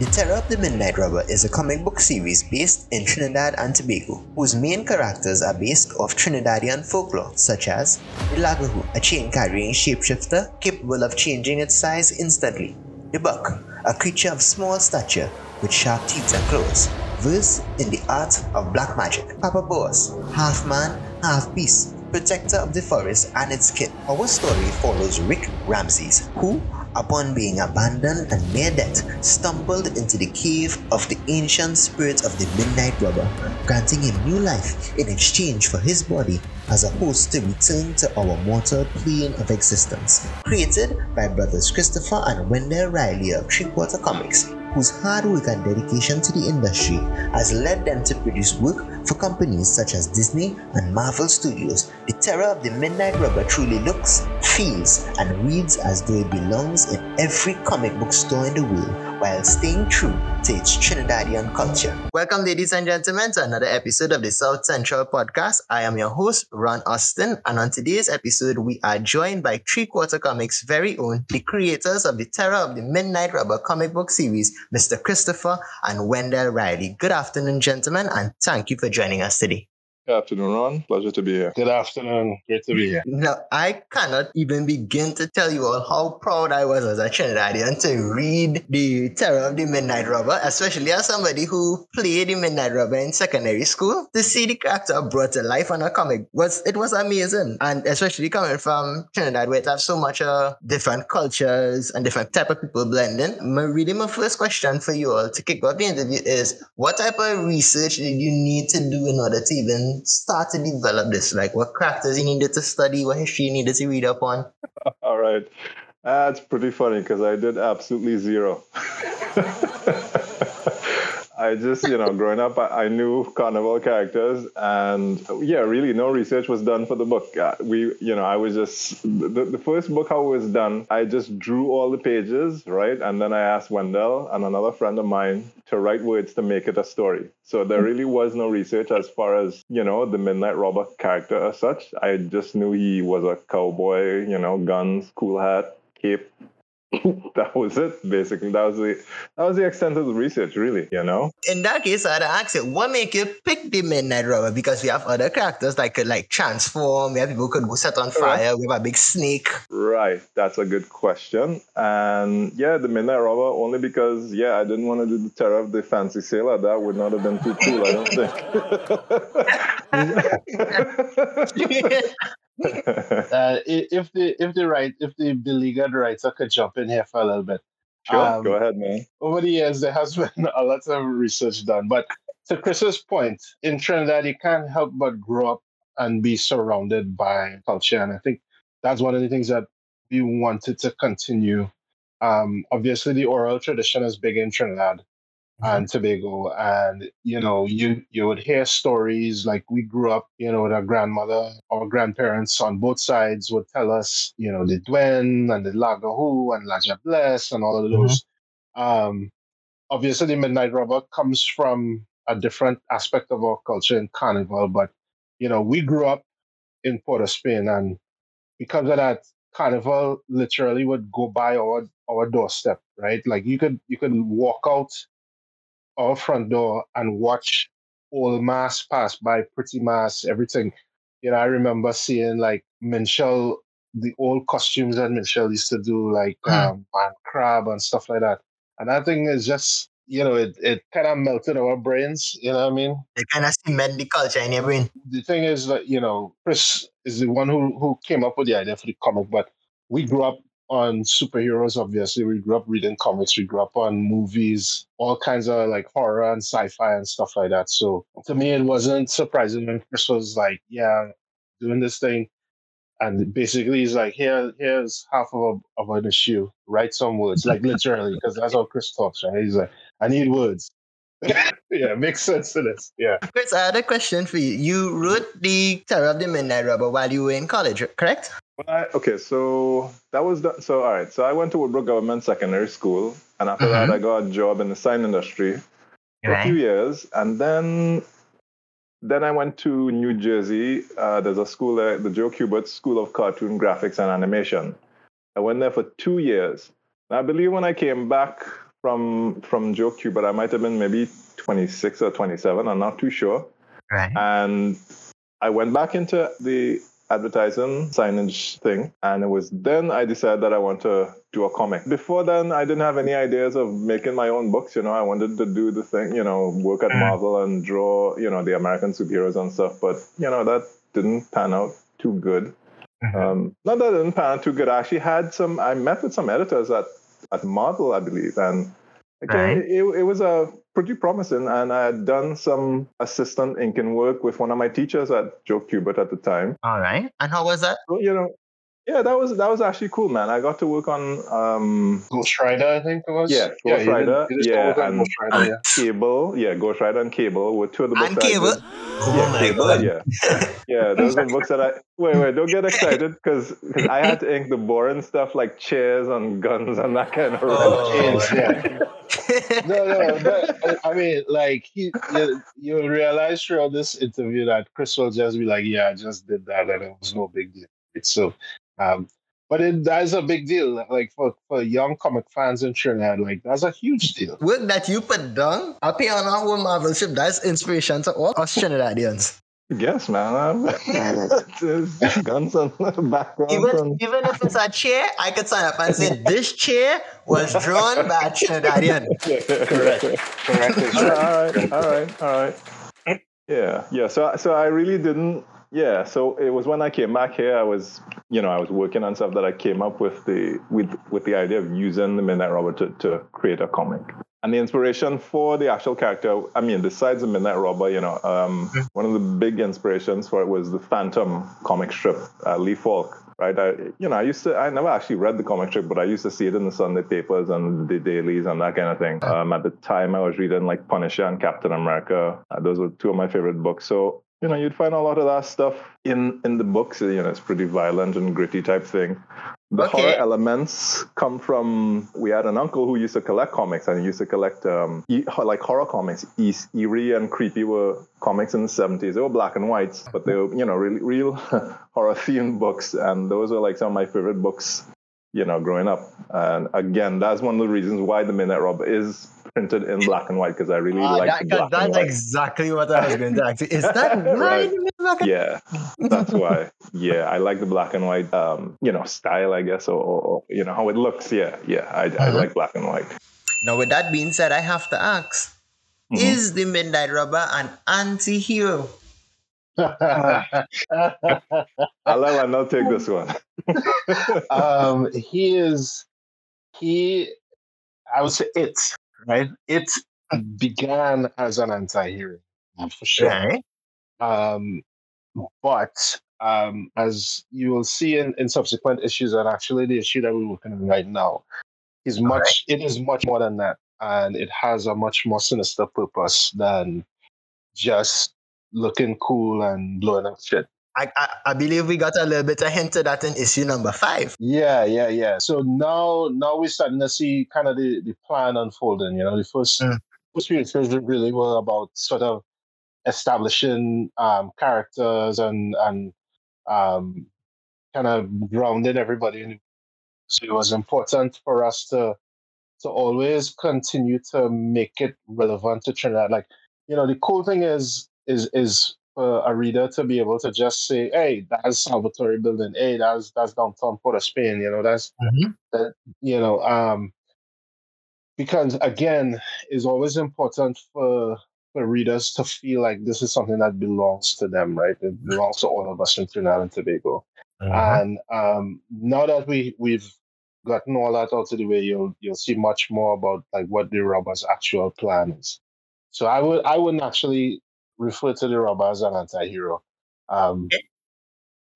The Terror of the Midnight Robber is a comic book series based in Trinidad and Tobago, whose main characters are based off Trinidadian folklore, such as the Lagawhoo, a chain carrying shapeshifter capable of changing its size instantly, the Buck, a creature of small stature with sharp teeth and claws, versed in the art of black magic, Papa Bois, half man, half beast, protector of the forest and its kit. Our story follows Rick Ramses, who upon being abandoned and near death, stumbled into the cave of the ancient spirit of the Midnight Robber, granting him new life in exchange for his body as opposed to return to our mortal plane of existence. Created by brothers Christopher and Wendell Riley of Three Quarter Comics, whose hard work and dedication to the industry has led them to produce work for companies such as Disney and Marvel Studios. The Terror of the Midnight Robber truly looks, feels, and reads as though it belongs in every comic book store in the world while staying true Trinidadian culture. Welcome, ladies and gentlemen, to another episode of the South Central Podcast. I am your host, Ron Austin, and on today's episode, we are joined by Three Quarter Comics' very own, the creators of the Terror of the Midnight Robber comic book series, Mr. Christopher and Wendell Riley. Good afternoon, gentlemen, and thank you for joining us today. Good afternoon, Ron. Pleasure to be here. Good afternoon. Great to be here. Now, I cannot even begin to tell you all how proud I was as a Trinidadian to read The Terror of the Midnight Robber, especially as somebody who played the Midnight Robber in secondary school. To see the character brought to life on a comic was it was amazing, and especially coming from Trinidad, where it has so much uh, different cultures and different type of people blending. My really my first question for you all to kick off the interview is: What type of research did you need to do in order to even start to develop this? Like what characters he needed to study, what history you needed to read up on? All right. That's pretty funny because I did absolutely zero. I just, you know, growing up, I, I, knew carnival characters, and yeah, really, no research was done for the book. Uh, we, you know, I was just the, the first book I was done. I just drew all the pages, right, and then I asked Wendell and another friend of mine to write words to make it a story. So there really was no research as far as you know the Midnight Robber character as such. I just knew he was a cowboy, you know, guns, cool hat, cape, that was it basically. That was the that was the extent of the research really you know? In that case i'd ask it what make you pick the midnight robber because we have other characters that could like transform. We have people could go set on fire. We have a big snake. Right. That's a good question. And yeah the midnight robber only because yeah i didn't want to do the terror of the fancy sailor. That would not have been too cool i don't think uh, if the if the right if the beleaguered i could jump in here for a little bit. Sure, um, go ahead, man. Over the years, there has been a lot of research done, but to Chris's point, in Trinidad, you can't help but grow up and be surrounded by culture, and I think that's one of the things that we wanted to continue. Um, obviously, the oral tradition is big in Trinidad. And Tobago. And, you know, you you would hear stories like we grew up, you know, with our grandmother or grandparents on both sides would tell us, you know, the Dwen and the Lagawhoo and Lajablesse and all of mm-hmm. those. Mm-hmm. Um, obviously, the Midnight Robber comes from a different aspect of our culture in Carnival, but, you know, we grew up in Port of Spain and because of that, Carnival literally would go by our our doorstep, right? Like you could you could walk out our front door and watch all mass pass by, pretty mass, everything. You know, I remember seeing like Minshall, the old costumes that Minshall used to do, like mm. um, man crab and stuff like that. And that thing is just, you know, it, it kind of melted our brains. You know what I mean? It kind of cement the culture in your brain. The thing is that, you know, Chris is the one who, who came up with the idea for the comic, but we grew up on superheroes, obviously. We grew up reading comics, we grew up on movies, all kinds of like horror and sci fi and stuff like that. So to me, it wasn't surprising when Chris was like, yeah, doing this thing. And basically, he's like, here, here's half of, a, of an issue. Write some words, like literally, because that's how Chris talks, right? He's like, I need words. yeah, makes sense to this. Yeah. Chris, I had a question for you. You wrote the Terror of the Midnight Robber while you were in college, correct? I, okay, so that was done. So, all right. So, I went to Woodbrook Government Secondary School. And after mm-hmm. that, I got a job in the sign industry for a few years. And then then I went to New Jersey. Uh, there's a school there, the Joe Kubert School of Cartoon Graphics and Animation. I went there for two years. And I believe when I came back from from Joe Q, but I might have been maybe 26 or 27. I'm not too sure. Right. And I went back into the advertising signage thing, and it was then I decided that I want to do a comic. Before then, I didn't have any ideas of making my own books. You know, I wanted to do the thing, you know, work at Mm. Marvel and draw, you know, the American superheroes and stuff. But you know, that didn't pan out too good. Mhm. Um, not that it didn't pan out too good. I actually had some. I met with some editors at at Marvel, I believe, and again, Right. it, it was a pretty promising. And I had done some assistant inking work with one of my teachers at Joe Kubert at the time. All right. And how was that? So you know, yeah, that was that was actually cool, man. I got to work on um, Ghost Rider, I think it was. Yeah, Ghost you did- Rider, did yeah, and- Ghost Rider, yeah. Cable, yeah, Ghost Rider and Cable were two of the books. And cable. did. Oh yeah, my Cable, god. yeah, yeah. Those are books that I wait, wait. Don't get excited because I had to ink the boring stuff like chairs and guns and that kind of. Oh. Yes, yeah. no, no, but I mean, like he, you, you'll realize throughout this interview that Chris will just be like, "Yeah, I just did that, and it was no big deal." So, um, but it that's a big deal. Like for for young comic fans in Trinidad, like that's a huge deal. Work that you put down up here on our whole Marvel ship, that's inspiration to all us Trinidadians. Yes, man. Um, it's guns and backgrounds Even, and even if it's a chair, I could sign up and say this chair was drawn by a Trinidadian. Correct. Correct. all right. right, all right, all right. Yeah, yeah. So, so I really didn't. Yeah. So it was when I came back here. I was, you know, I was working on stuff that I came up with the with with the idea of using the Midnight Robber to to create a comic. And the inspiration for the actual character, I mean, besides the Midnight Robber, you know, um, one of the big inspirations for it was the Phantom comic strip, uh, Lee Falk, right? I, you know, I used to, I never actually read the comic strip, but I used to see it in the Sunday papers and the dailies and that kind of thing. Um, at the time, I was reading like Punisher and Captain America. Uh, those were two of my favorite books. So, you know, you'd find a lot of that stuff in in the books. You know, it's pretty violent and gritty type thing. The Okay. horror elements come from. We had an uncle who used to collect comics, and he used to collect um, e- like horror comics. E- eerie and creepy were comics in the seventies. They were black and whites, but they were you know really real horror themed books, and those were like some of my favorite books. You know, growing up, and again, that's one of the reasons why the Midnight Robber is printed in black and white because I really Ah, like that- black that's and white. exactly what I was going to ask. Is that right? Right. yeah that's why yeah i like the black and white um you know style i guess or, or, or you know how it looks yeah yeah i, I Uh-huh. like black and white Now, with that being said, I have to ask Mhm. Is the Midnight Robber an anti hero? i'll let Wendell take this one um, he is he. I would say it right. It began as an anti-hero for sure. Right. Um, but um, as you will see in, in subsequent issues, and actually the issue that we're working on right now is much. It is much more than that, and it has a much more sinister purpose than just looking cool and blowing up shit. I, I, I believe we got a little bit of hint of that in issue number five. Yeah, yeah, yeah. So now, now we're starting to see kind of the, the plan unfolding. You know, the first Mm. first few issues really were about sort of establishing um, characters and and um, kind of grounding everybody. So it was important for us to to always continue to make it relevant to Trinidad. Like, you know, the cool thing is is is for a reader to be able to just say, "Hey, that's Salvatori building. Hey, that's that's downtown Port of Spain. You know, that's Mhm. that. You know, um, because again, it's always important for for readers to feel like this is something that belongs to them, right? It belongs to all of us in Trinidad and Tobago. And um, now that we we've gotten all that out of the way, you'll you'll see much more about like what the robber's actual plan is. So I would I wouldn't actually refer to the robber as an anti-hero. Um,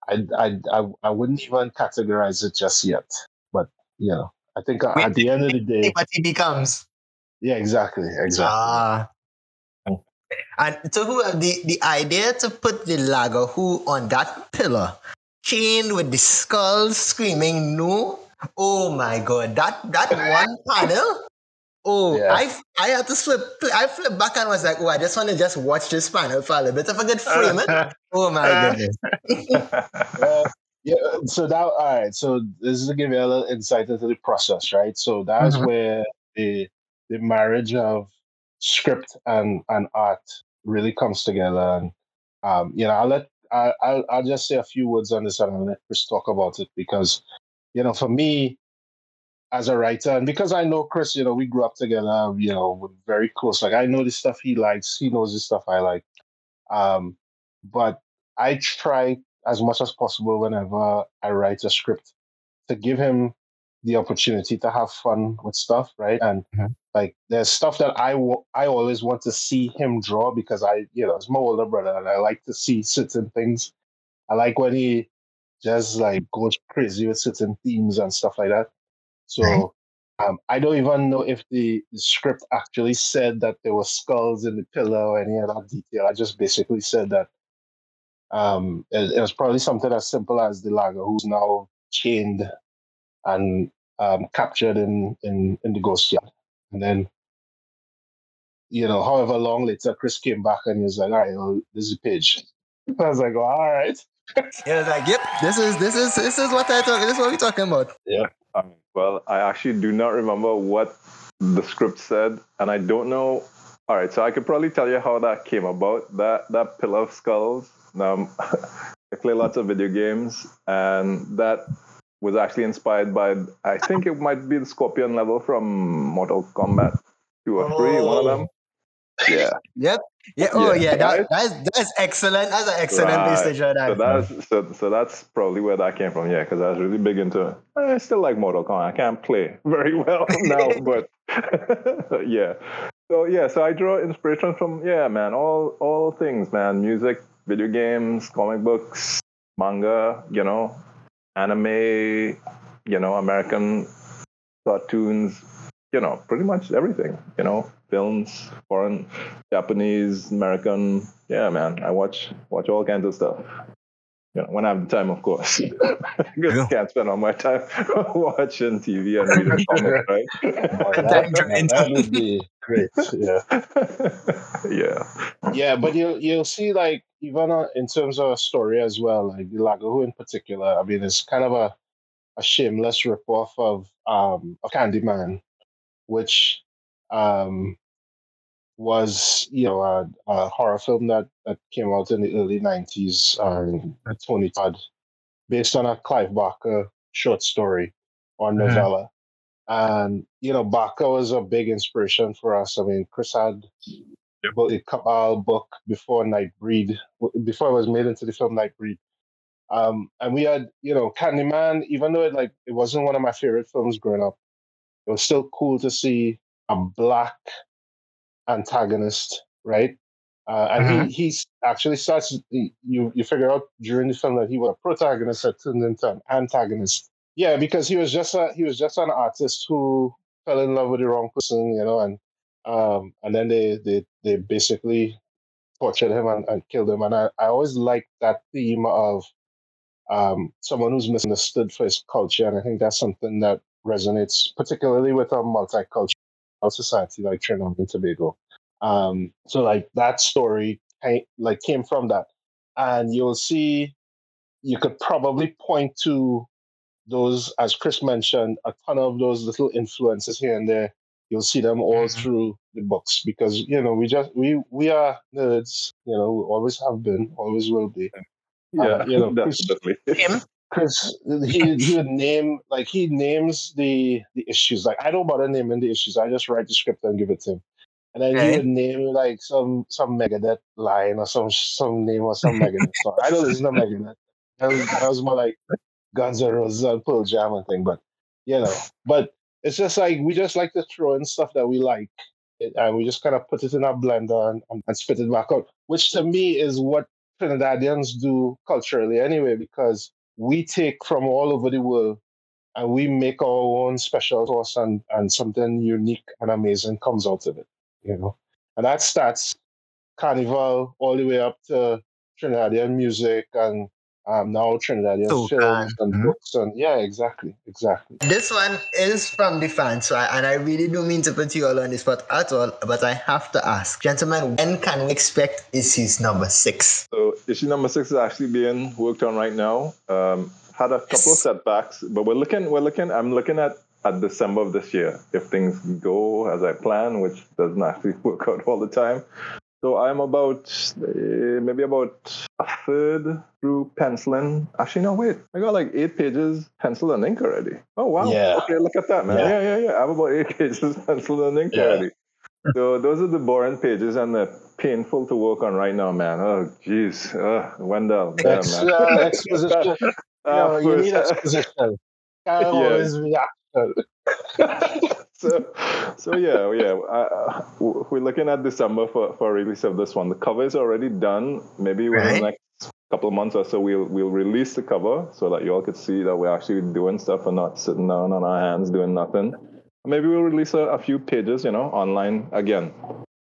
I, I I I wouldn't even categorize it just yet. But you know, I think Wait, at the end of the day, What he becomes. yeah, exactly, exactly. Ah. And so who the, the idea to put the Lagawhoo on that pillar, chained with the skulls screaming no. Oh my god, that that one panel. Oh, Yeah. I I had to flip. I flipped back and was like, oh, I just want to just watch this panel for a little bit. If I could frame oh my goodness. Uh, yeah, so that all right. So this is to give you a little insight into the process, right? So that's Mhm. where the the marriage of script and and art really comes together. And um, you know, I'll let I, I'll I'll just say a few words on this and I'll let Chris talk about it because you know, for me as a writer, and because I know Chris, you know, we grew up together, you know, we're very close. Like I know the stuff he likes, he knows the stuff I like. Um, but I try as much as possible whenever I write a script to give him the opportunity to have fun with stuff, right? And mm-hmm. like there's stuff that I, w- I always want to see him draw because I, you know, it's my older brother and I like to see certain things. I like when he just like goes crazy with certain themes and stuff like that. So right. um, I don't even know if the, the, script actually said that there were skulls in the pillar or any of that detail. I just basically said that um, it, it, was probably something as simple as the Lagawhoo's now chained and um, captured in, in, in the ghost yard. And then, you know, however long later, Chris came back and he was like, all right, well, this is a page. I was like, well, all right. yeah, like, yep, this is this is this is what I talk. This is what we're talking about. Yeah. Um, well, I actually do not remember what the script said, and I don't know. All right, so I could probably tell you how that came about. That that pillar of skulls. Um, I play lots of video games, and that was actually inspired by I think it might be the Scorpion level from Mortal Kombat two or three, oh. one of them. Yeah. Yep. Yeah. Oh, yeah. yeah. That, that's that's excellent. That's an excellent right. PlayStation. So that's so, so that's probably where that came from. Yeah, because I was really big into. I still like Mortal Kombat. I can't play very well now, but yeah. So yeah, so I draw inspiration from yeah, man, all all things, man, music, video games, comic books, manga, you know, anime, you know, American cartoons, you know, pretty much everything, you know, films, foreign, Japanese, American. Yeah, man, I watch watch all kinds of stuff. You know, when I have the time, of course. Because yeah. can't spend all my time watching TV and reading comics, right? that, that would be great. Yeah. yeah. Yeah, but you'll you'll see like even uh, in terms of a story as well, like the Lago in particular. I mean, it's kind of a a shameless ripoff of um of Candyman, which um was you know a, a, horror film that, that came out in the early 90s um, tony todd based on a clive barker short story or mm-hmm. novella mm-hmm. and you know barker was a big inspiration for us i mean chris had yep. a Cabal book before nightbreed before it was made into the film nightbreed um, and we had you know candyman even though it like it wasn't one of my favorite films growing up it was still cool to see a black antagonist, right? Uh, and mm-hmm. he he's actually starts you you figure out during the film that he was a protagonist that turned into an antagonist. Yeah, because he was just a he was just an artist who fell in love with the wrong person, you know, and um and then they they they basically tortured him and, and killed him. And I, I always like that theme of um someone who's misunderstood for his culture. And I think that's something that resonates particularly with a multicultural society like Trinidad and Tobago. Um, so like that story like came from that, and you'll see you could probably point to those, as Chris mentioned, a ton of those little influences here and there. You'll see them all mm-hmm. through the books because you know we just we we are nerds. You know, we always have been, always will be. Yeah, uh, you know, definitely. Chris, because he he would name like he names the the issues. Like I don't bother naming the issues. I just write the script and give it to him. And then he would name like some some Megadeth line or some some name or some Megadeth song. I know this is not Megadeth. That was, that was more like Guns N' Roses and Pearl Jam and thing. But you know, but it's just like we just like to throw in stuff that we like, eh, and we just kind of put it in our blender and, and spit it back out. Which to me is what Trinidadians do culturally anyway, because we take from all over the world and we make our own special sauce and, and something unique and amazing comes out of it, you know. And that starts carnival all the way up to Trinidadian music and um, now Trinidadian so films and mm-hmm. books and yeah, exactly, exactly. This one is from the fans, right? And I really don't mean to put you all on this spot at all, but I have to ask, gentlemen, when can we expect issues number six? So issue number six is actually being worked on right now. Um, had a couple yes. of setbacks, but we're looking, we're looking. I'm looking at at December of this year if things go as I plan, which doesn't actually work out all the time. So I'm about uh, maybe about a third through penciling. Actually, no, wait. I got like eight pages pencil and ink already. Oh wow! Yeah. Okay, look at that, man. Yeah, Yeah. yeah, yeah. I have about eight pages pencil and ink Yeah. already. So those are the boring pages and they're painful to work on right now, man. Oh, jeez. Uh, Wendell. Ex- man. uh, exposition. you, Uh, know, you need exposition. Can't Yeah. always be action. so, so yeah, yeah. Uh, we're looking at December for, for release of this one. The cover is already done. Maybe within Right. the next couple of months or so, we'll we'll release the cover so that you all could see that we're actually doing stuff and not sitting down on our hands doing nothing. Maybe we'll release a, a few pages, you know, online again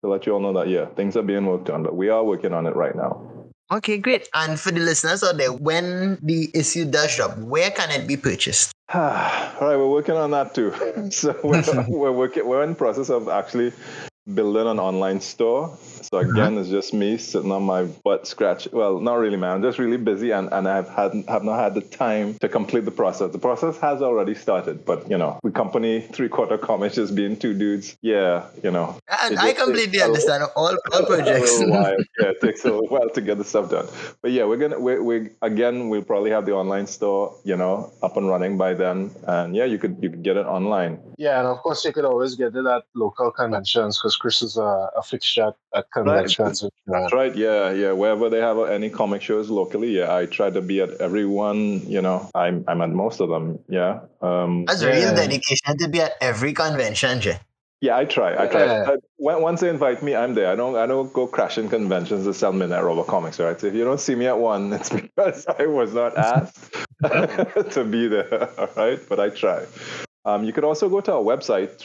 to let you all know that yeah, things are being worked on, but we are working on it right now. Okay, great. And for the listeners out there, when the issue does drop, where can it be purchased? All right, we're working on that too. So we're, we're working. We're in the process of actually building an online store. So uh-huh. again, it's just me sitting on my butt scratch. Well, not really, man. I'm just really busy, and, and I've had have not had the time to complete the process. The process has already started, but you know, the company three quarter comics just being two dudes. Yeah, you know, And I completely understand all, all projects. a little while. Yeah, it takes a little while to get the stuff done. But yeah, we're gonna we we again we'll probably have the online store, you know, up and running by then. And yeah, you could you could get it online. Yeah, and of course you could always get it at local conventions because Chris is a, a fixture at, at conventions. That's right. Yeah, yeah. Wherever they have any comic shows locally, yeah, I try to be at every one. You know, I'm I'm at most of them. Yeah. Um, That's Yeah. real dedication to be at every convention, Jay. yeah, I try. I try. Yeah. I, once they invite me, I'm there. I don't. I don't go crashing conventions to sell midnight robber comics. Right. So if you don't see me at one, it's because I was not asked to be there. All right. But I try. Um, you could also go to our website,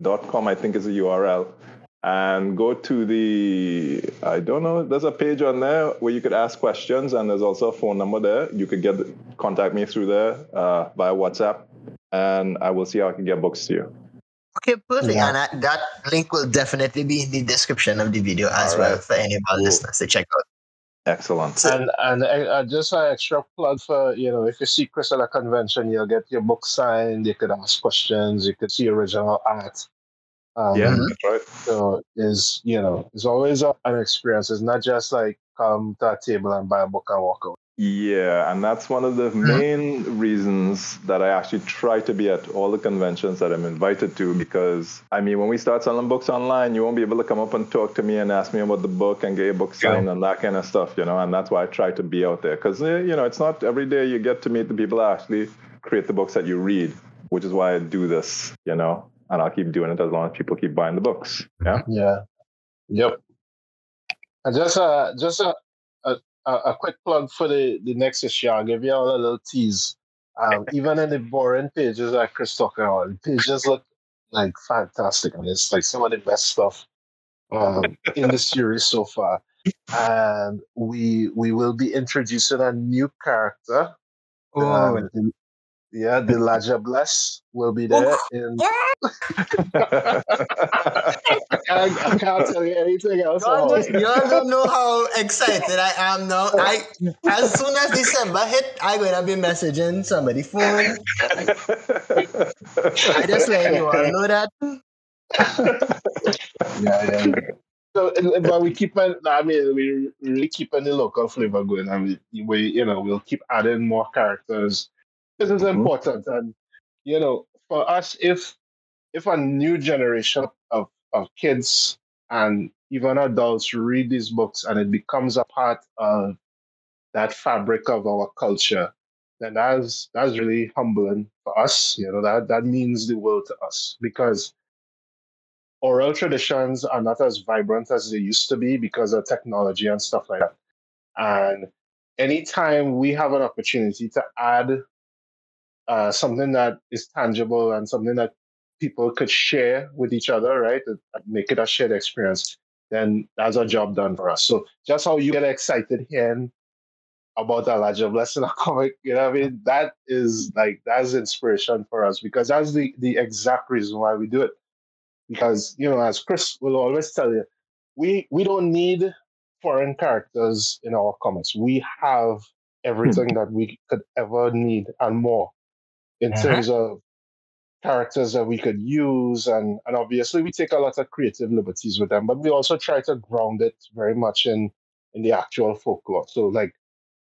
3qconline.com, I think is the URL, and go to the, I don't know, there's a page on there where you could ask questions, and there's also a phone number there. You could get contact me through there uh, via WhatsApp, and I will see how I can get books to you. Okay, perfect. Yeah. And I, that link will definitely be in the description of the video as All well for any of our Cool. listeners to check out. Excellent. And and uh, just an extra plug for you know if you see Chris at a convention, you'll get your book signed. You could ask questions. You could see original art. Um, Yeah, Mhm. that's right. So is you know it's always a, an experience. It's not just like come to a table and buy a book and walk away. Yeah, and that's one of the hmm. main reasons that I actually try to be at all the conventions that I'm invited to because I mean, when we start selling books online, you won't be able to come up and talk to me and ask me about the book and get your book signed and that kind of stuff, you know, and that's why I try to be out there because, eh, you know, it's not every day you get to meet the people that actually create the books that you read, which is why I do this, you know, and I'll keep doing it as long as people keep buying the books. Yeah. Yeah. Yep. And just a just a, a, a a quick plug for the, the next issue. I'll give you all a little tease. Um, even in the boring pages that Chris talking the pages look like fantastic. And it's like some of the best stuff um, in the series so far. And we we will be introducing a new character. Oh, Um, yeah, the Lajablesse will be there in I can't, I can't tell you anything else. Y'all about don't, y'all don't know how excited I am now. Oh. I as soon as December hit, I'm gonna be messaging somebody phone. I just let you all know that. yeah, yeah. So, but we keep on. I mean, we really keep on the local flavor going, and we, we you know, we'll keep adding more characters. This is Mhm. important, and you know, for us, if if a new generation of of kids and even adults read these books and it becomes a part of that fabric of our culture, then that's that's really humbling for us. You know, that that means the world to us because oral traditions are not as vibrant as they used to be because of technology and stuff like that. And anytime we have an opportunity to add uh, something that is tangible and something that people could share with each other, right? Make it a shared experience, then that's a job done for us. So just how you get excited hearing about a larger blessing a comic, you know what I mean? That is like that's inspiration for us because that's the, the exact reason why we do it because you know as chris will always tell you we we don't need foreign characters in our comics we have everything that we could ever need and more in uh-huh. terms of characters that we could use and and obviously we take a lot of creative liberties with them but we also try to ground it very much in in the actual folklore so like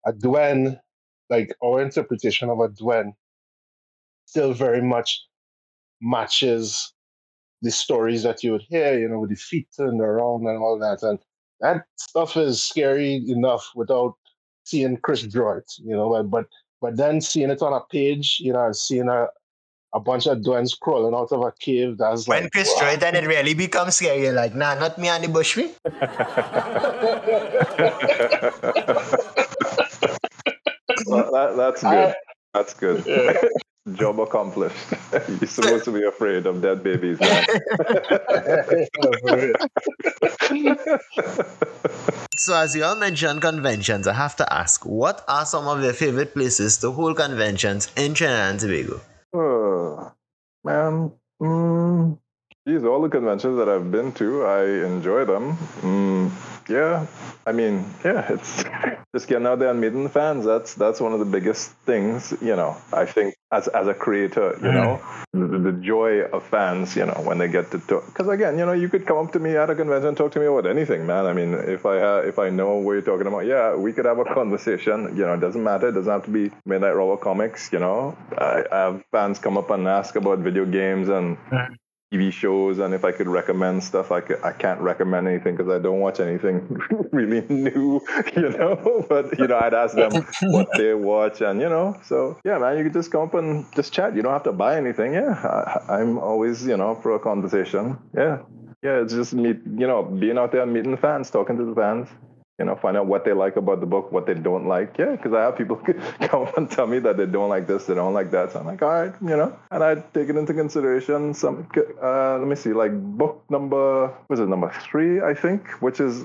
a dwen like our interpretation of a dwen still very much matches the stories that you would hear you know with the feet turned around and all that and that stuff is scary enough without seeing chris draw it you know but but but then seeing it on a page you know seeing a a bunch of Dwens crawling out of a cave. That's when like, Chris wow. then it really becomes scary. You're like, nah, not me and the bushry. well, that, that's good. I, that's good. Yeah. Job accomplished. You're supposed to be afraid of dead babies, so, as you all mentioned conventions, I have to ask, what are some of your favorite places to hold conventions in Trinidad and Tobago? Oh, man. Mm, geez, all the conventions that I've been to, I enjoy them. Mm, yeah, I mean, yeah, it's just getting out there and meeting the fans. That's that's one of the biggest things, you know. I think as as a creator, you know, the, the, joy of fans, you know, when they get to talk. Because again, you know, you could come up to me at a convention and talk to me about anything, man. I mean, if I ha- if I know what you're talking about, yeah, we could have a conversation. You know, it doesn't matter. It doesn't have to be Midnight Robber Comics. You know, I, I have fans come up and ask about video games and. TV shows and if I could recommend stuff, I could, I can't recommend anything because I don't watch anything really new, you know. But you know, I'd ask them what they watch, and you know, so yeah, man, you could just come up and just chat. You don't have to buy anything. Yeah, I, I'm always you know for a conversation. Yeah, yeah, it's just meet, you know, being out there meeting the fans, talking to the fans you know, find out what they like about the book, what they don't like. Yeah, because I have people come and tell me that they don't like this, they don't like that. So I'm like, all right, you know, and I take it into consideration. Some, uh, let me see, like book number, was it number three, I think, which is,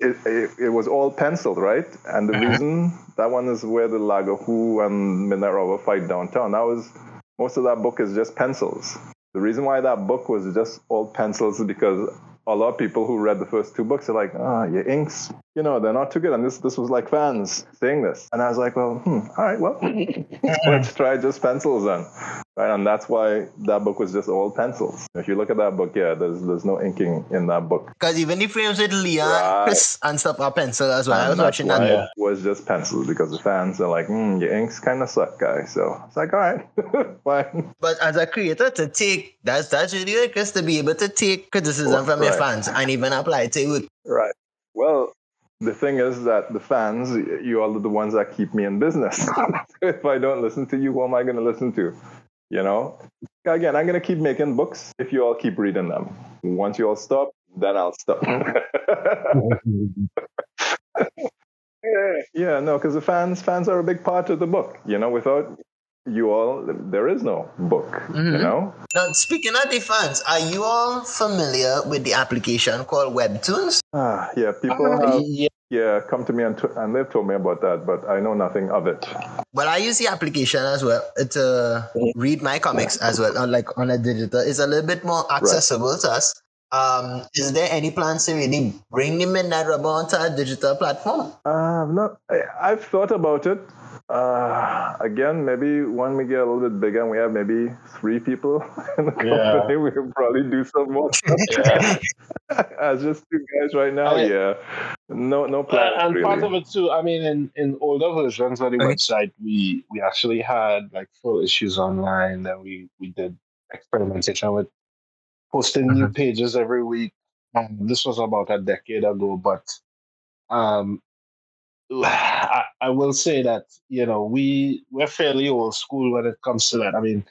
it, it, it was all penciled, right? And the reason that one is where the Lagawhoo and Robber fight downtown. That was, most of that book is just pencils. The reason why that book was just all pencils is because a lot of people who read the first two books are like, ah, oh, your inks, you know, they're not too good. And this this was like fans saying this. And I was like, well, hmm, all right, well, let's try just pencils then. Right. And that's why that book was just all pencils. If you look at that book, yeah, there's there's no inking in that book. Because even the frames with Leon right. and stuff are pencil as well. And I was watching that. It was just pencils because the fans are like, hmm, your inks kind of suck, guys. So it's like, all right, fine. But as a creator, to take that's that's really good, Chris, to be able to take criticism from right. your fans and even apply it to it. Right. Well, the thing is that the fans, you all are the ones that keep me in business. if I don't listen to you, who am I going to listen to? You know, again, I'm going to keep making books if you all keep reading them. Once you all stop, then I'll stop. yeah, yeah, no, because the fans fans are a big part of the book. You know, without you all there is no book mm-hmm. you know now speaking of the fans are you all familiar with the application called webtoons ah yeah people uh, have, yeah. Yeah come to me and, t- and they've told me about that but i know nothing of it well i use the application as well to read my comics as well like on a digital it's a little bit more accessible right. to us um, is there any plans to really bring the Midnight Robber onto a digital platform? Uh, no, I, I've thought about it. Uh, again, maybe when we get a little bit bigger and we have maybe three people in the company, yeah. we can probably do some more stuff. Yeah. As just two guys right now, I, yeah. No, no plan. Uh, and really. part of it too. I mean, in, in older versions of the okay. website, we we actually had like full issues online that we we did experimentation with posting new mm-hmm. pages every week. Um, this was about a decade ago, but um, I, I will say that you know we we're fairly old school when it comes to that. I mean,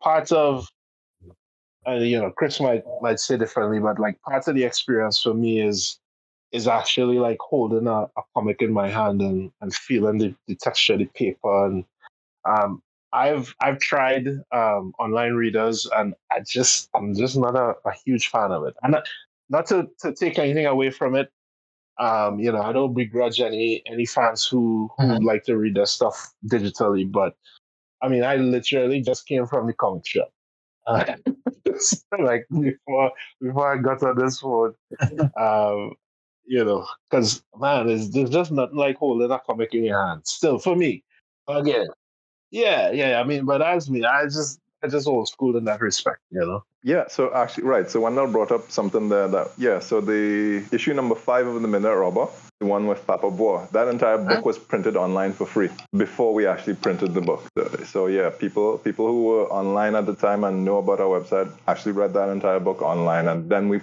part of uh, you know Chris might might say differently, but like part of the experience for me is is actually like holding a, a comic in my hand and, and feeling the, the texture of the paper and um, I've I've tried um, online readers and I just I'm just not a, a huge fan of it. And not, not to, to take anything away from it, um, you know, I don't begrudge any any fans who who mm-hmm. like to read their stuff digitally, but I mean, I literally just came from the comic shop. Uh, like before before I got on this phone, um, you know, because man, there's, there's just nothing like holding a comic in your hand. Still, for me, again, Yeah, yeah. I mean, but that's me. I just I just old school in that respect, you know. Yeah, so actually, right. So Wendell brought up something there that, yeah, so the issue number five of The Midnight Robber, the one with Papa Bois, that entire book Huh? was printed online for free before we actually printed the book. So, so yeah, people people who were online at the time and know about our website actually read that entire book online, and then we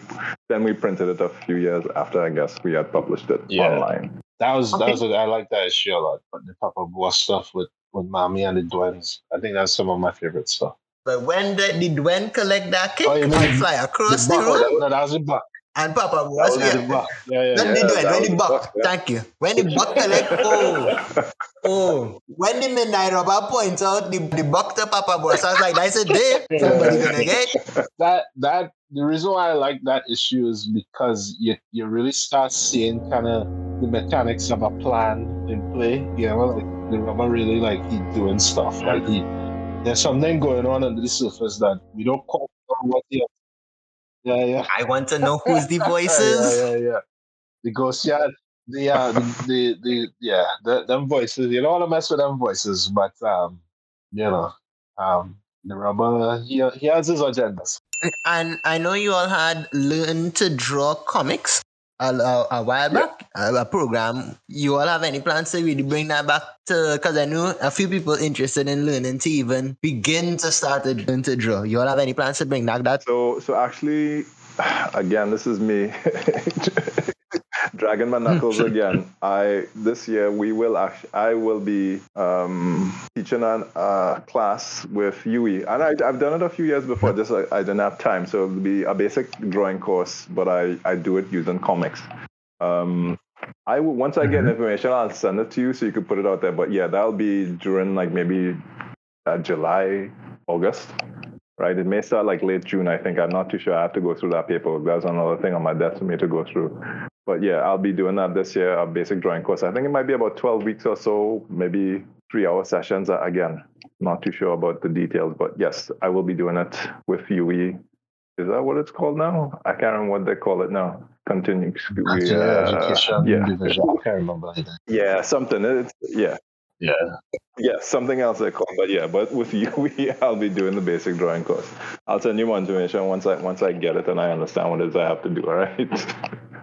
then we printed it a few years after, I guess, we had published it Yeah. online. That was Okay. that was I like that issue a lot. But the Papa Bois stuff with with Mommy and the Dwens, I think that's some of my favorite stuff. But when the, did Dwen collect that cake Oh, you and mean fly across the, oh, room? that, no, that was the buck. And Papa That was was the yeah. buck. Yeah, yeah, Not yeah. the Yeah, Dwen, when the the buck. buck, yeah. Thank you. When the buck collect, oh, oh. When the midnight robber points out the, the buck to Papa Bois, I was like, that's a day. Somebody gonna get. that that the reason why I like that issue is because you you really start seeing kind of the mechanics of a plan in play. You know, like the rubber really like he doing stuff. Like he there's something going on under the surface that we don't know what the yeah yeah. I want to know who's the voices. yeah yeah yeah. The ghost yeah the uh the the, the yeah the, them voices you don't want to mess with them voices but um you know um the rubber he he has his agendas. And I know you all had learned to draw comics a, a, a while back, a, a program. You all have any plans to really bring that back to? Because I know a few people interested in learning to even begin to start to to draw. You all have any plans to bring back that? So, so actually, again, this is me dragging my knuckles again. I this year we will actually I will be um, teaching a uh, class with UE, and I, I've done it a few years before. Just I, I didn't have time, so it'll be a basic drawing course, but I I do it using comics. Um, I will- once I get information, I'll send it to you so you can put it out there. But yeah, that'll be during like maybe uh, July, August right? It may start like late June, I think. I'm not too sure. I have to go through that paperwork. That's another thing on my desk for me to go through. But yeah, I'll be doing that this year, a basic drawing course. I think it might be about 12 weeks or so, maybe three hour sessions. Uh, Again, not too sure about the details, but yes, I will be doing it with UE. Is that what it's called now? I can't remember what they call it now. Continuing Actually, uh, education yeah. division. I can't remember either. Yeah, something. It's, yeah. Yeah. Yeah, something else they call, but yeah, but with you, we, I'll be doing the basic drawing course. I'll send you more information once I once I get it and I understand what it is I have to do. All right.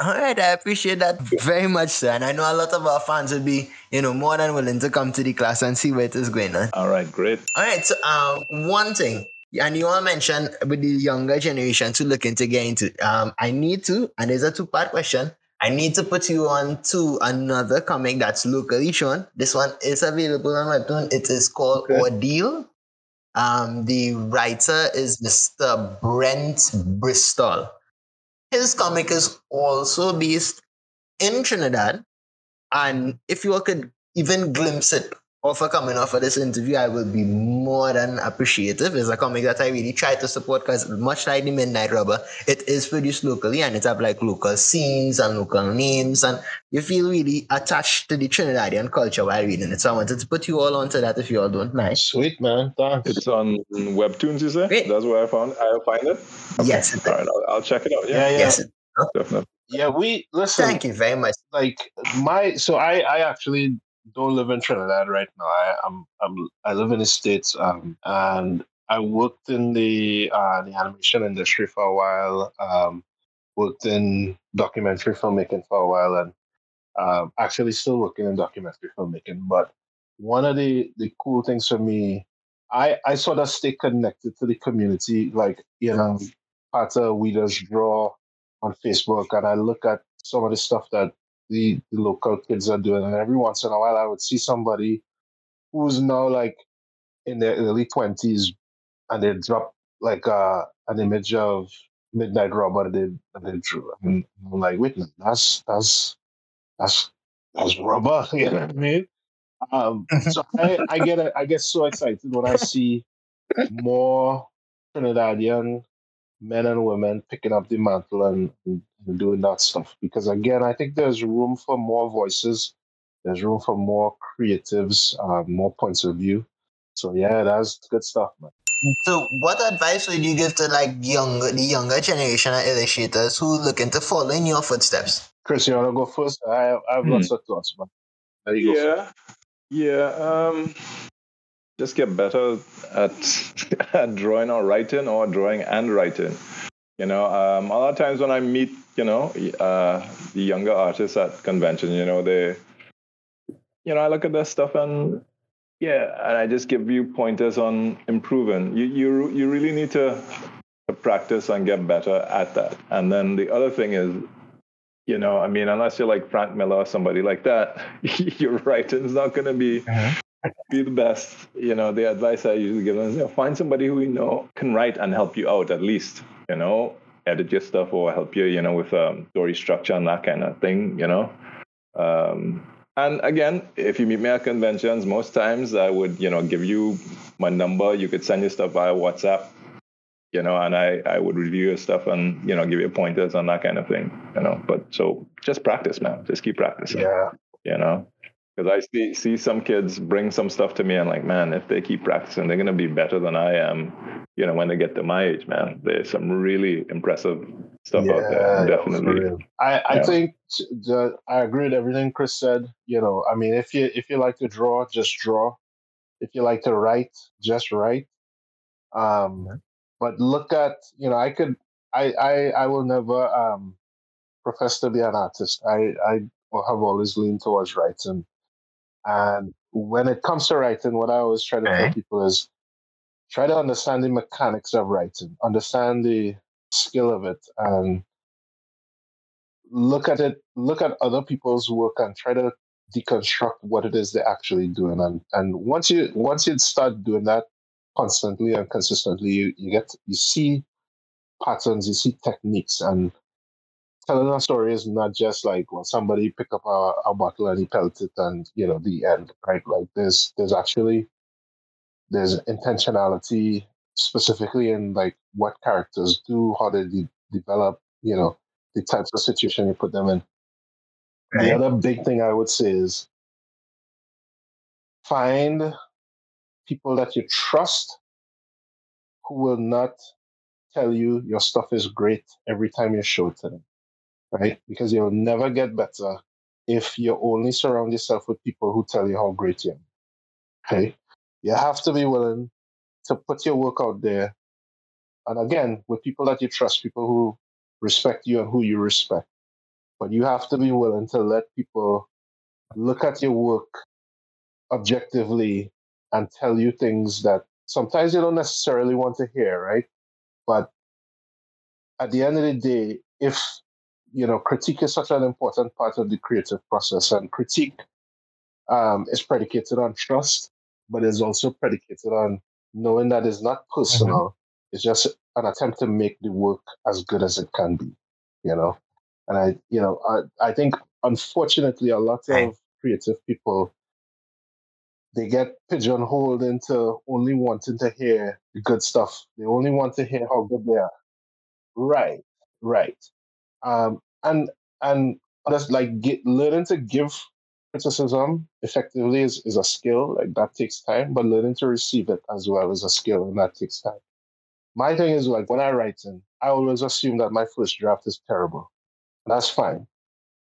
All right, I appreciate that very much, sir. And I know a lot of our fans would be, you know, more than willing to come to the class and see where it is going on. all right, great. All right, so um, one thing, and you all mentioned with the younger generation to look to get into. Um, I need to, and there's a two-part question. I need to put you on to another comic that's locally shown. This one is available on Webtoon. It is called Okay. Ordeal. Um, the writer is Mr. Brent Bristol. His comic is also based in Trinidad. And if you all could even glimpse it offer coming off of this interview, I will be more than appreciative. It's a comic that I really try to support because much like the Midnight Robber, it is produced locally and it have like local scenes and local names and you feel really attached to the Trinidadian culture while reading it. So I wanted to put you all onto that if you all don't mind. Sweet man, thanks. It's on Webtoons, you say? Great. That's where I found. I'll find it. Yes, it All is. right, I'll, I'll check it out. yeah, Yeah, yeah, Yes. definitely. yeah. We listen. Thank you very much. like my so I I actually don't live in Trinidad right now. I I'm, I'm I live in the states um and I worked in the uh the animation industry for a while. Um, worked in documentary filmmaking for a while and um actually still working in documentary filmmaking. But one of the the cool things for me, I I sort of stay connected to the community. Like you know, of we just draw on Facebook and I look at some of the stuff that the, the local kids are doing. And every once in a while, I would see somebody who's now like in their early 20s and they drop like uh, an image of Midnight Robber they, that they drew. And I'm like, wait, that's, that's, that's, that's rubber. You know what I mean? Um, so I, I get I get so excited when I see more Trinidadian men and women picking up the mantle and, and doing that stuff. Because again, I think there's room for more voices. There's room for more creatives, uh, more points of view. So yeah, that's good stuff, man. So, what advice would you give to like younger, the younger generation of illustrators who looking to follow in your footsteps? Chris, you wanna go first? I, I have Hmm. lots of thoughts, man. There you go. Yeah. Yeah, um, just get better at, at drawing or writing, or drawing and writing. You know, um, a lot of times when I meet, you know, uh, the younger artists at convention, you know, they, you know, I look at their stuff and yeah, and I just give you pointers on improving. You you you really need to, practice and get better at that. And then the other thing is, you know, I mean, unless you're like Frank Miller or somebody like that, your writing's not going to be uh-huh. be the best. You know, the advice I usually give them is, you know, find somebody who you know can write and help you out at least. You know, edit your stuff or help you, you know, with um, story structure and that kind of thing. You know. Um, and again, if you meet me at conventions, most times I would, you know, give you my number. You could send your stuff via WhatsApp, you know, and I, I would review your stuff and, you know, give you pointers on that kind of thing, you know. But so just practice, man. Just keep practicing. Yeah. You know, because I see see some kids bring some stuff to me and like, man, if they keep practicing, they're gonna be better than I am. You know, when they get to my age, man, there's some really impressive stuff yeah, out there. Definitely. I, I yeah. think the, I agree with everything Chris said. You know, I mean, if you if you like to draw, just draw. If you like to write, just write. Um, but look at you know, I could, I I I will never um profess to be an artist. I I have always leaned towards writing, and when it comes to writing, what I always try to okay. tell people is try to understand the mechanics of writing, understand the skill of it and look at it look at other people's work and try to deconstruct what it is they're actually doing and and once you once you start doing that constantly and consistently you, you get you see patterns you see techniques and telling a story is not just like well somebody pick up a, a bottle and he pelts it and you know the end right like there's there's actually there's intentionality specifically in like what characters do, how they de- develop, you know, the types of situation you put them in. Right. The other big thing I would say is find people that you trust who will not tell you your stuff is great every time you show it to them, right? Because you'll never get better if you only surround yourself with people who tell you how great you are. Okay? You have to be willing to put your work out there. And again, with people that you trust, people who respect you and who you respect. But you have to be willing to let people look at your work objectively and tell you things that sometimes you don't necessarily want to hear, right? But at the end of the day, if you know, critique is such an important part of the creative process, and critique um, is predicated on trust, but is also predicated on knowing that it's not personal. Mm-hmm. It's just an attempt to make the work as good as it can be, you know. And I, you know, I, I think unfortunately a lot of creative people they get pigeonholed into only wanting to hear the good stuff. They only want to hear how good they are. Right, right. Um, and and just like get, learning to give criticism effectively is, is a skill, like that takes time, but learning to receive it as well is a skill and that takes time. My thing is like when I write in, I always assume that my first draft is terrible. That's fine.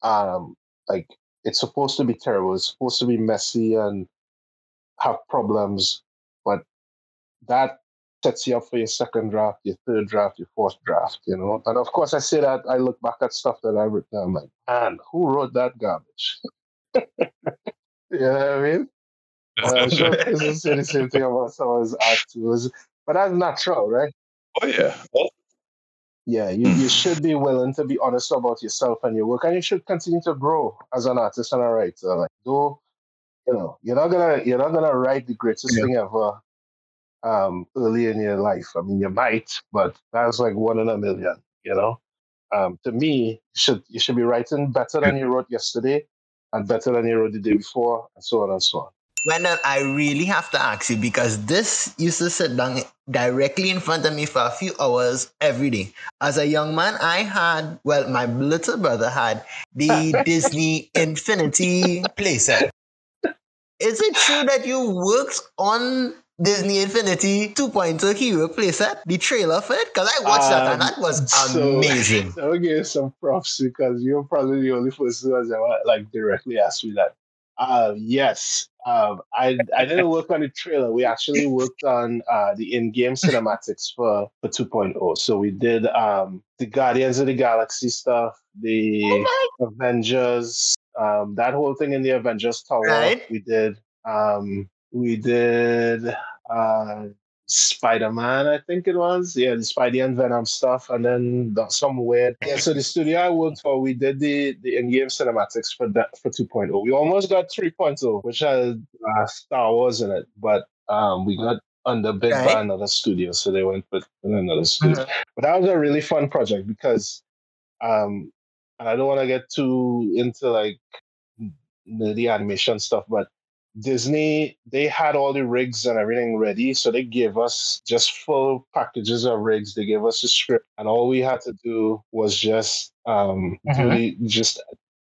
Um, like it's supposed to be terrible, it's supposed to be messy and have problems, but that sets you up for your second draft, your third draft, your fourth draft, you know. And of course I say that I look back at stuff that I've written, I'm like, man, who wrote that garbage? you know what I mean? Uh, I'm sure Chris say the same thing about someone's art too. But that's natural, right? Oh yeah. Well, yeah, you, you should be willing to be honest about yourself and your work, and you should continue to grow as an artist and a writer. Like, though, you know, you're not gonna you're not gonna write the greatest yeah. thing ever um, early in your life. I mean, you might, but that's like one in a million. You know, um, to me, you should you should be writing better than you wrote yesterday, and better than you wrote the day before, and so on and so on. Wendell, I really have to ask you because this used to sit down directly in front of me for a few hours every day. As a young man, I had, well, my little brother had the Disney Infinity playset. Is it true that you worked on Disney Infinity 2.0 Hero playset, the trailer for it? Because I watched um, that and that was um, amazing. So, I'll give you some props because you're probably the only person who has ever like directly asked me that. Uh, yes. Um, I I didn't work on the trailer. We actually worked on uh, the in-game cinematics for for 2.0. So we did um, the Guardians of the Galaxy stuff, the Oh Avengers, um, that whole thing in the Avengers Tower. Right. We did. Um, we did uh, Spider-Man, I think it was. Yeah, the Spidey and Venom stuff, and then the- some weird. Yeah, so the studio I worked for, we did the the in-game cinematics for that for 2.0. We almost got 3.0, which had uh, Star Wars in it, but um, we got underbid Right. by another studio, so they went with another studio. But that was a really fun project because, um, and I don't want to get too into like the animation stuff, but Disney they had all the rigs and everything ready, so they gave us just full packages of rigs. They gave us a script, and all we had to do was just um, do the, just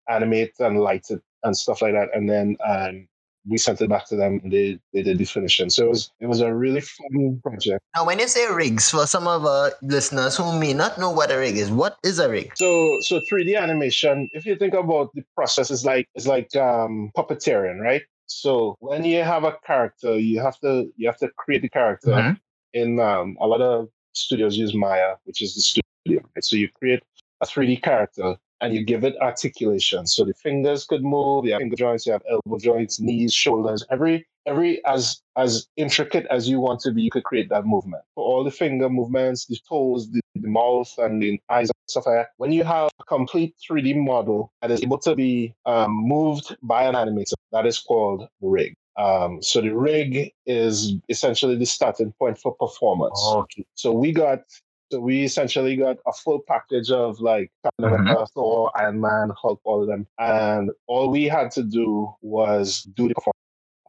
animate and light it and stuff like that, and then um, we sent it back to them. and They they did the finishing. So it was it was a really fun project. Now, when you say rigs, for some of our listeners who may not know what a rig is, what is a rig? So so 3D animation, if you think about the process, is like it's like um puppeteering, right? So when you have a character, you have to you have to create the character Mhm. in um a lot of studios use Maya, which is the studio. Right? So you create a 3D character and you give it articulation. So the fingers could move, you have finger joints, you have elbow joints, knees, shoulders, every every as as intricate as you want to be, you could create that movement. For all the finger movements, the toes, the, the mouth, and the eyes and stuff like that. When you have a complete 3D model that is able to be um, moved by an animator, that is called rig. Um, so the rig is essentially the starting point for performance. Okay. So we got, so we essentially got a full package of like Captain Mhm. America, Thor, Iron Man, Hulk, all of them, and all we had to do was do the performance.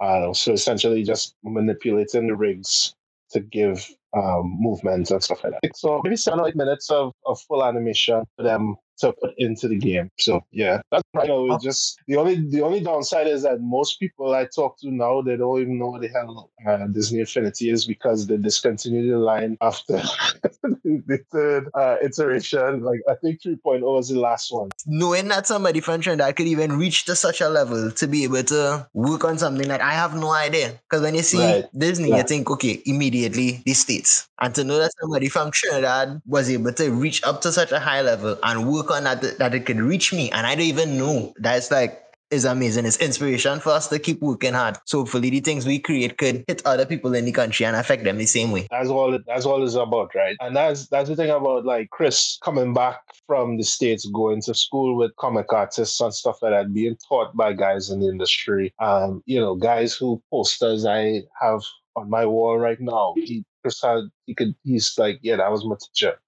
Uh, so essentially, just manipulating the rigs to give um, movements and stuff like that. So maybe seven or eight minutes of, of full animation for them to put into the game. So yeah, that's right. You know, it's just the only the only downside is that most people I talk to now they don't even know what the hell uh, Disney Infinity is because they discontinued the line after the third uh, iteration. Like I think 3.0 was the last one. Knowing that somebody from Trinidad could even reach to such a level to be able to work on something that I have no idea. Because when you see Right. Disney, you think, okay, immediately the States. And to know that somebody from Trinidad was able to reach up to such a high level and work on that, that it could reach me. And I don't even know. That's like, is amazing. It's inspiration for us to keep working hard. So hopefully the things we create could hit other people in the country and affect them the same way. That's all. It, that's all it's about, right? And that's that's the thing about like Chris coming back from the states, going to school with comic artists and stuff like that, being taught by guys in the industry. Um, you know, guys who posters I have on my wall right now. He Chris had he could he's like, yeah, that was my teacher.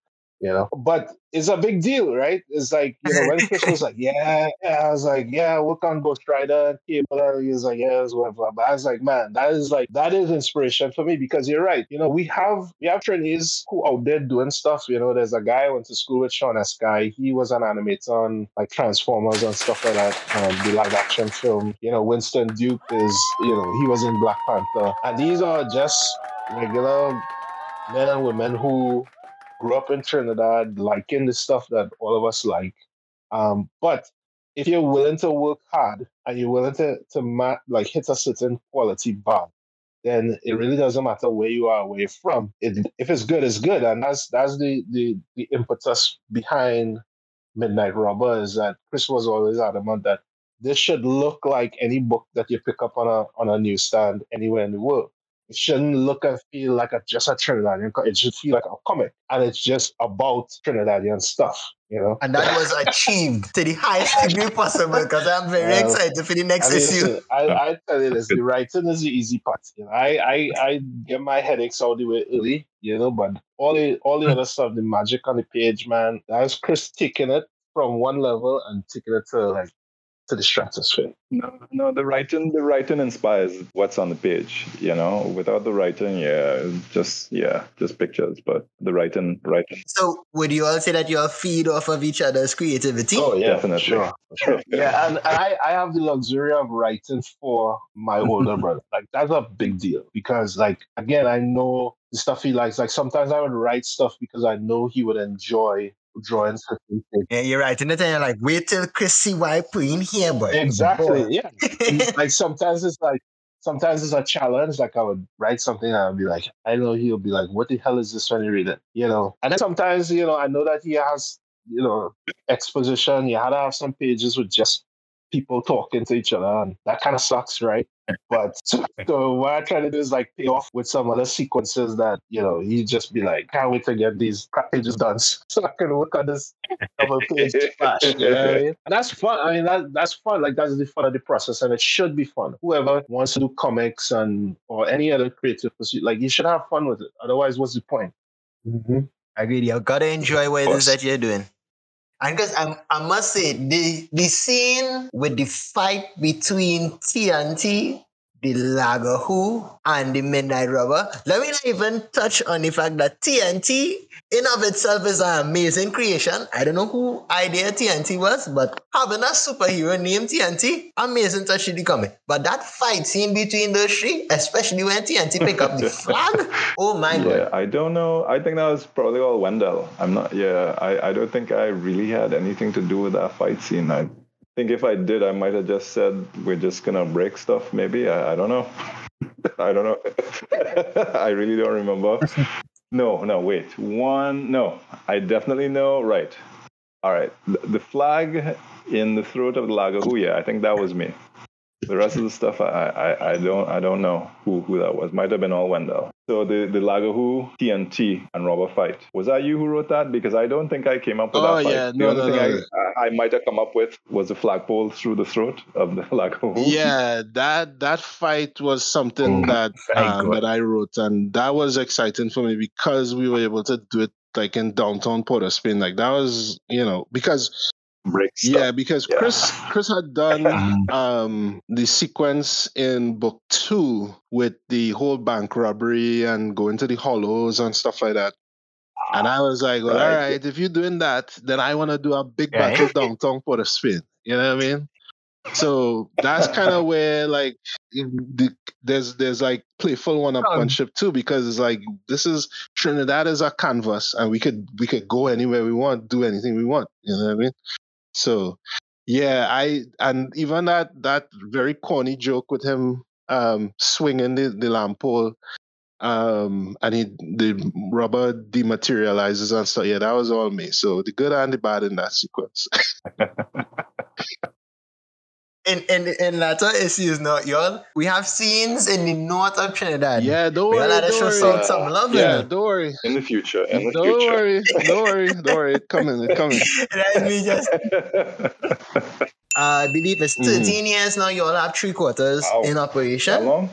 You know, but it's a big deal, right? It's like you know when Chris was like, yeah, yeah, I was like, yeah, work on Ghost Rider and He was like, yeah, whatever. But I was like, man, that is like that is inspiration for me because you're right. You know, we have we have trainees who out there doing stuff. You know, there's a guy I went to school with, Sean Sky. He was an animator on like Transformers and stuff like that. Um, the live action film. You know, Winston Duke is you know he was in Black Panther, and these are just regular men and women who grew up in Trinidad, liking the stuff that all of us like. Um, but if you're willing to work hard and you're willing to to ma- like hit a certain quality bar, then it really doesn't matter where you are, you're from. It, if it's good, it's good, and that's that's the the the impetus behind Midnight Robber is that Chris was always adamant that this should look like any book that you pick up on a on a newsstand anywhere in the world. It shouldn't look and feel like a, just a Trinidadian. It should feel like a comic, and it's just about Trinidadian stuff. You know. And that was achieved to the highest degree possible because I'm very excited for the next I mean, issue. listen, I, I tell you this: the writing is the easy part. You know, I, I, I get my headaches all the way early, you know, but all the all the hmm. other stuff, the magic on the page, man, that's Chris taking it from one level and taking it to like to the stratosphere. No, no, the writing, the writing inspires what's on the page. You know, without the writing, yeah, just yeah, just pictures. But the writing, writing. So would you all say that you all feed off of each other's creativity? Oh yeah, Definitely. sure, sure. Yeah, and, and I, I have the luxury of writing for my older brother. Like that's a big deal because, like, again, I know the stuff he likes. Like sometimes I would write stuff because I know he would enjoy drawing certain things. Yeah, you're right. And then you're like, wait till Chris see why put in here, but Exactly. Yeah. Like sometimes it's like sometimes it's a challenge. Like I would write something and I'd be like, I know he'll be like, what the hell is this when you read it? You know. And then sometimes, you know, I know that he has, you know, exposition. You had to have some pages with just people talking to each other, and that kind of sucks, right? But so, so what I try to do is like pay off with some other sequences that you know you just be like, can't wait to get these crap pages done so I can work on this double page flash. You know what I mean? That's fun. I mean that that's fun. Like that's the fun of the process, and it should be fun. Whoever wants to do comics and or any other creative pursuit, like you should have fun with it. Otherwise, what's the point? Mm-hmm. Agreed. You gotta enjoy what it is that you're doing. And because I, I must say, the, the scene with the fight between TNT the Lagawhoo and the Midnight Robber. Let me not even touch on the fact that TNT in of itself is an amazing creation. I don't know who idea TNT was, but having a superhero named TNT, amazing touch in the comic. But that fight scene between those three, especially when TNT pick up the flag, oh my yeah, god. I don't know. I think that was probably all Wendell. I'm not. Yeah, I, I don't think I really had anything to do with that fight scene. I think if I did, I might have just said we're just gonna break stuff. Maybe I, I don't know. I don't know. I really don't remember. No, no, wait. One, no. I definitely know. Right. All right. The, the flag in the throat of the Laga yeah, I think that was me. The rest of the stuff, I, I, I don't I don't know who, who that was. Might have been all Wendell. So the the Lagawhoo, TNT, and Robber fight. Was that you who wrote that? Because I don't think I came up with Oh, that fight. yeah. the No, only no, thing no. I, I might have come up with was the flagpole through the throat of the Lagawhoo. Yeah, that that fight was something Oh, that um, that I wrote, and that was exciting for me because we were able to do it like in downtown Port of Spain. Like that was, you know, because Yeah, because Yeah. Chris Chris had done um the sequence in book two with the whole bank robbery and going to the hollows and stuff like that. And I was like, well, Right. all right, if you're doing that, then I want to do a big Right. battle downtown Port of Spain. You know what I mean? So that's kind of where like the, there's there's like playful one upmanship too because it's like this is Trinidad is a canvas and we could we could go anywhere we want, do anything we want. You know what I mean? So yeah, I and even that that very corny joke with him um swinging the, the lamp pole um and he the Robber dematerializes and stuff. Yeah, that was all me. So the good and the bad in that sequence. In, in, in latter issues, not y'all, we have scenes in the north of Trinidad. yeah, don't We worry. all Don't show worry. some, some love in Yeah, it. don't worry. In the future. In the Don't future. worry. Don't worry. Don't worry. It's coming. It's coming. Let me just Uh, I believe it's Mhm. 13 years now. You all have three quarters Wow. in How operation. long?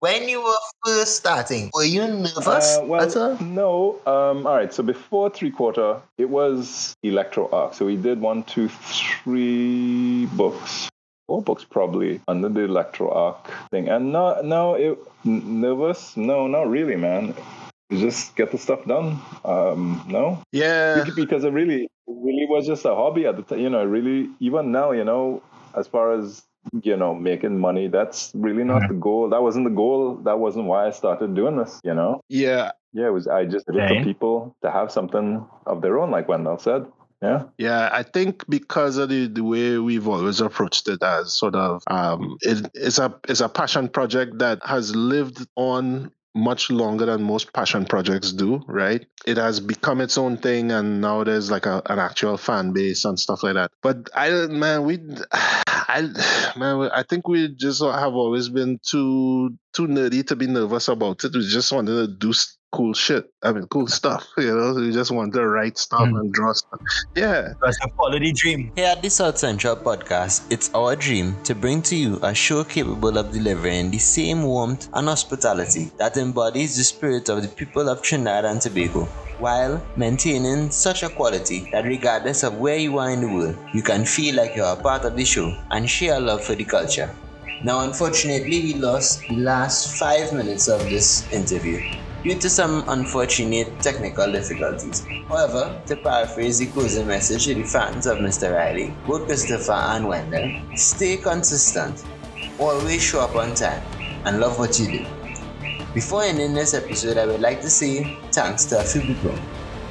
When you were first starting, were you nervous Uh, well, at all? no. Um, all right. So before three quarter, it was Electro Arc. So we did one, two, three books, four books probably under the Electro Arc thing. And no, no, it nervous? No, not really, man. You Just get the stuff done. Um, no, Yeah. because it really, really was just a hobby at the time. You know, really, even now, you know, as far as you know, making money, that's really not the goal. That wasn't the goal. That wasn't why I started doing this. You know. Yeah. Yeah, it was. I just did it Okay. for people to have something of their own, like Wendell said. Yeah. Yeah, I think because of the, the way we've always approached it as sort of um it, it's a it's a passion project that has lived on much longer than most passion projects do, right? It has become its own thing and now there's like a, an actual fan base and stuff like that. But I man, we I man, I think we just have always been too too nerdy to be nervous about it. We just wanted to do cool shit. I mean cool stuff, you know. you just want to write stuff Mm. and draw stuff. Yeah. that's the quality dream. Here at the South Central Podcast, it's our dream to bring to you a show capable of delivering the same warmth and hospitality that embodies the spirit of the people of Trinidad and Tobago, while maintaining such a quality that regardless of where you are in the world, you can feel like you are a part of the show and share a love for the culture. Now, unfortunately, we lost the last five minutes of this interview due to some unfortunate technical difficulties. However, to paraphrase the closing message to the fans of Mr. Riley, both Christopher and Wendell, stay consistent, always show up on time, and love what you do. Before ending this episode, I would like to say thanks to a few people.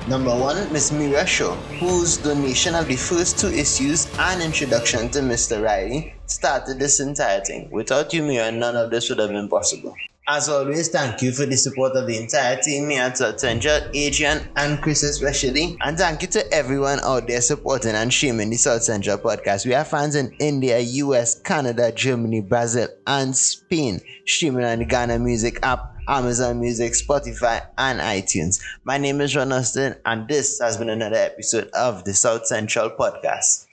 Number one, Miss Mira Shaw, whose donation of the first two issues and introduction to Mr. Riley started this entire thing. Without you, Mira, none of this would have been possible. As always, thank you for the support of the entire team here at Central, Adrian and Chris especially. And thank you to everyone out there supporting and streaming the South Central podcast. We have fans in India, US, Canada, Germany, Brazil, and Spain streaming on the Ghana Music app Amazon Music, Spotify, and iTunes. My name is Ron Austin, and this has been another episode of the South Central Podcast.